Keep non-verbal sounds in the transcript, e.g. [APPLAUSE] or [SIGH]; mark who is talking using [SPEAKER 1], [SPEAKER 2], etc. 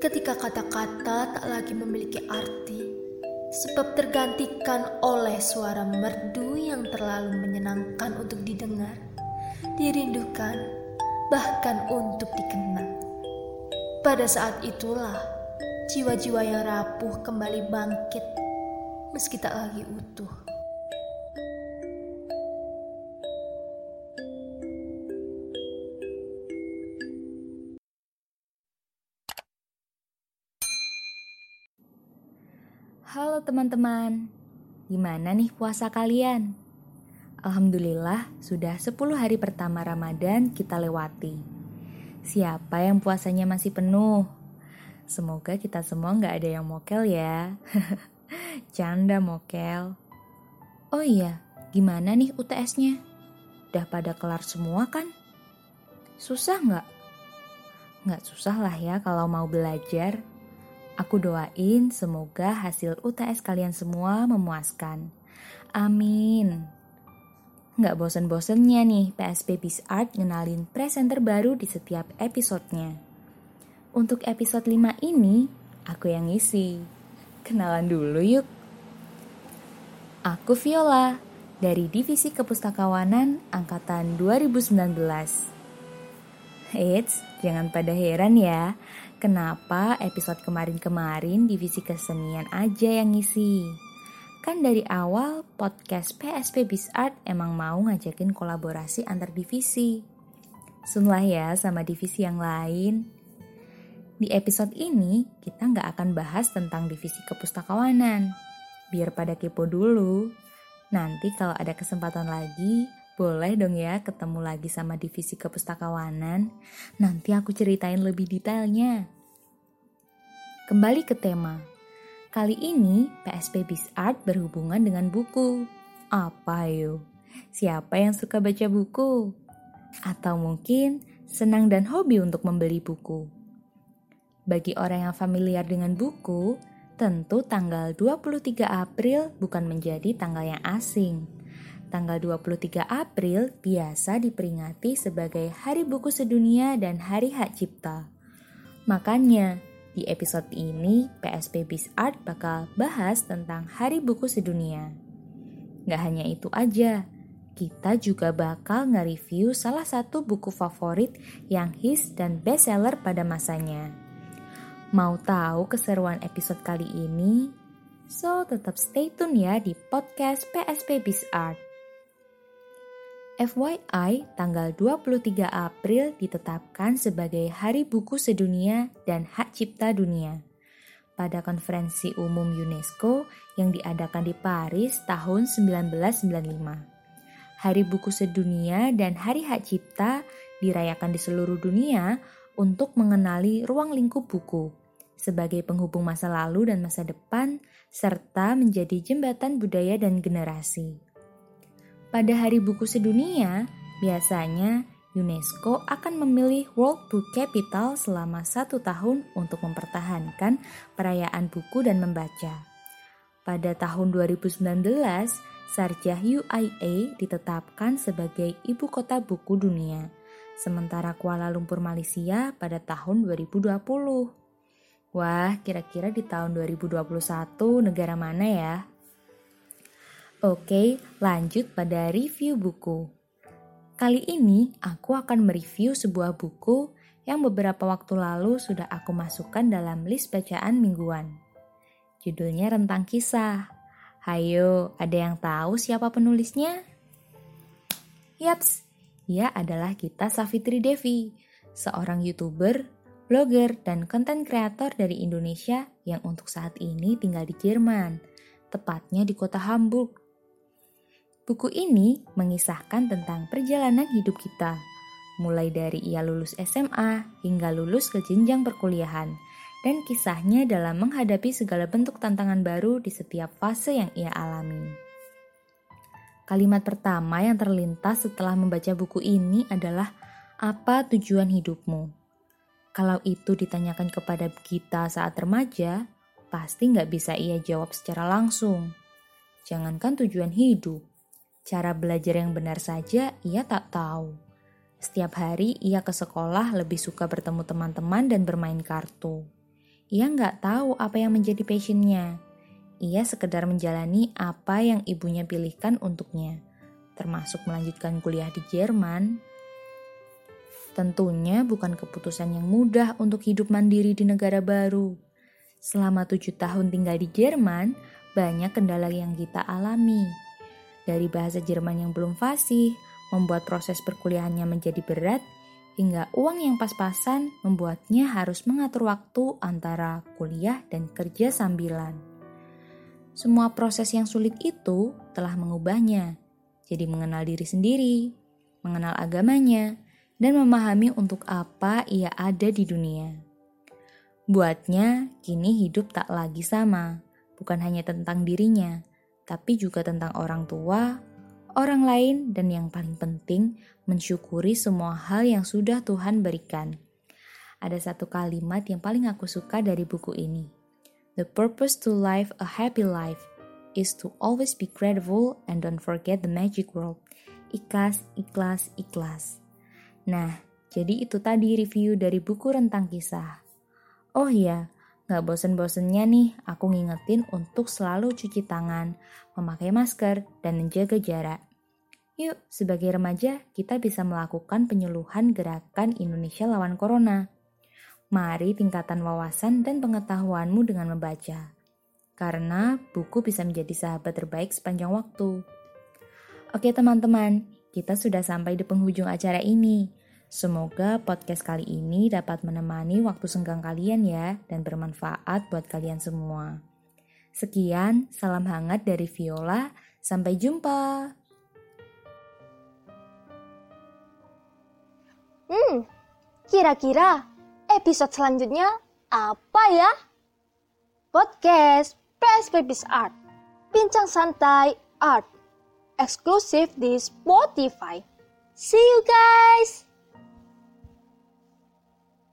[SPEAKER 1] ketika kata-kata tak lagi memiliki arti, sebab tergantikan oleh suara merdu yang terlalu menyenangkan untuk didengar, dirindukan, bahkan untuk dikenang. Pada saat itulah jiwa-jiwa yang rapuh kembali bangkit, meski tak lagi utuh.
[SPEAKER 2] Halo teman-teman, gimana nih puasa kalian? Alhamdulillah sudah 10 hari pertama Ramadan kita lewati. Siapa yang puasanya masih penuh? Semoga kita semua nggak ada yang mokel ya. [LAUGHS] Canda mokel. Oh iya, gimana nih UTS-nya? Udah pada kelar semua kan? Susah nggak? Nggak susah lah ya kalau mau belajar. Aku doain semoga hasil UTS kalian semua memuaskan. Amin. Nggak bosen-bosennya nih PSP Biz Art ngenalin presenter baru di setiap episodenya. Untuk episode 5 ini, aku yang ngisi. Kenalan dulu yuk. Aku Viola, dari Divisi Kepustakawanan Angkatan 2019. Eits, jangan pada heran ya, Kenapa episode kemarin-kemarin divisi kesenian aja yang ngisi? Kan dari awal podcast PSP Biz Art emang mau ngajakin kolaborasi antar divisi. Sunlah ya sama divisi yang lain. Di episode ini kita nggak akan bahas tentang divisi kepustakawanan. Biar pada kepo dulu. Nanti kalau ada kesempatan lagi, boleh dong ya ketemu lagi sama divisi kepustakawanan. Nanti aku ceritain lebih detailnya. Kembali ke tema. Kali ini PSP Biz Art berhubungan dengan buku. Apa yo? Siapa yang suka baca buku? Atau mungkin senang dan hobi untuk membeli buku? Bagi orang yang familiar dengan buku, tentu tanggal 23 April bukan menjadi tanggal yang asing Tanggal 23 April biasa diperingati sebagai Hari Buku Sedunia dan Hari Hak Cipta. Makanya, di episode ini PSP Biz Art bakal bahas tentang Hari Buku Sedunia. Gak hanya itu aja, kita juga bakal nge-review salah satu buku favorit yang hits dan bestseller pada masanya. Mau tahu keseruan episode kali ini? So, tetap stay tune ya di podcast PSP Biz Art. FYI, tanggal 23 April ditetapkan sebagai Hari Buku Sedunia dan Hak Cipta Dunia pada konferensi umum UNESCO yang diadakan di Paris tahun 1995. Hari Buku Sedunia dan Hari Hak Cipta dirayakan di seluruh dunia untuk mengenali ruang lingkup buku sebagai penghubung masa lalu dan masa depan serta menjadi jembatan budaya dan generasi. Pada Hari Buku Sedunia, biasanya UNESCO akan memilih World Book Capital selama satu tahun untuk mempertahankan perayaan buku dan membaca. Pada tahun 2019, Sarjah UIA ditetapkan sebagai ibu kota buku dunia, sementara Kuala Lumpur Malaysia pada tahun 2020. Wah, kira-kira di tahun 2021 negara mana ya? Oke, lanjut pada review buku. Kali ini aku akan mereview sebuah buku yang beberapa waktu lalu sudah aku masukkan dalam list bacaan mingguan. Judulnya Rentang Kisah. Hayo, ada yang tahu siapa penulisnya? Yaps, ia adalah kita Safitri Devi, seorang YouTuber, blogger, dan konten kreator dari Indonesia yang untuk saat ini tinggal di Jerman, tepatnya di kota Hamburg. Buku ini mengisahkan tentang perjalanan hidup kita, mulai dari ia lulus SMA hingga lulus ke jenjang perkuliahan, dan kisahnya dalam menghadapi segala bentuk tantangan baru di setiap fase yang ia alami. Kalimat pertama yang terlintas setelah membaca buku ini adalah apa tujuan hidupmu? Kalau itu ditanyakan kepada kita saat remaja, pasti nggak bisa ia jawab secara langsung. Jangankan tujuan hidup, Cara belajar yang benar saja ia tak tahu. Setiap hari ia ke sekolah lebih suka bertemu teman-teman dan bermain kartu. ia nggak tahu apa yang menjadi passionnya. Ia sekedar menjalani apa yang ibunya pilihkan untuknya, termasuk melanjutkan kuliah di Jerman. Tentunya bukan keputusan yang mudah untuk hidup mandiri di negara baru. Selama tujuh tahun tinggal di Jerman, banyak kendala yang kita alami. Dari bahasa Jerman yang belum fasih, membuat proses perkuliahannya menjadi berat, hingga uang yang pas-pasan membuatnya harus mengatur waktu antara kuliah dan kerja sambilan. Semua proses yang sulit itu telah mengubahnya, jadi mengenal diri sendiri, mengenal agamanya, dan memahami untuk apa ia ada di dunia. Buatnya, kini hidup tak lagi sama, bukan hanya tentang dirinya, tapi juga tentang orang tua, orang lain, dan yang paling penting, mensyukuri semua hal yang sudah Tuhan berikan. Ada satu kalimat yang paling aku suka dari buku ini The purpose to live a happy life is to always be grateful and don't forget the magic word. Ikhlas, ikhlas, ikhlas. Nah, jadi itu tadi review dari buku Rentang Kisah. Oh iya, gak bosen-bosennya nih aku ngingetin untuk selalu cuci tangan, memakai masker, dan menjaga jarak. Yuk, sebagai remaja, kita bisa melakukan penyuluhan gerakan Indonesia lawan Corona. Mari tingkatan wawasan dan pengetahuanmu dengan membaca. Karena buku bisa menjadi sahabat terbaik sepanjang waktu. Oke teman-teman, kita sudah sampai di penghujung acara ini. Semoga podcast kali ini dapat menemani waktu senggang kalian ya dan bermanfaat buat kalian semua. Sekian, salam hangat dari Viola. Sampai jumpa.
[SPEAKER 1] Hmm, kira-kira episode selanjutnya apa ya? Podcast Press Babies Art. Bincang santai art. Eksklusif di Spotify. See you guys!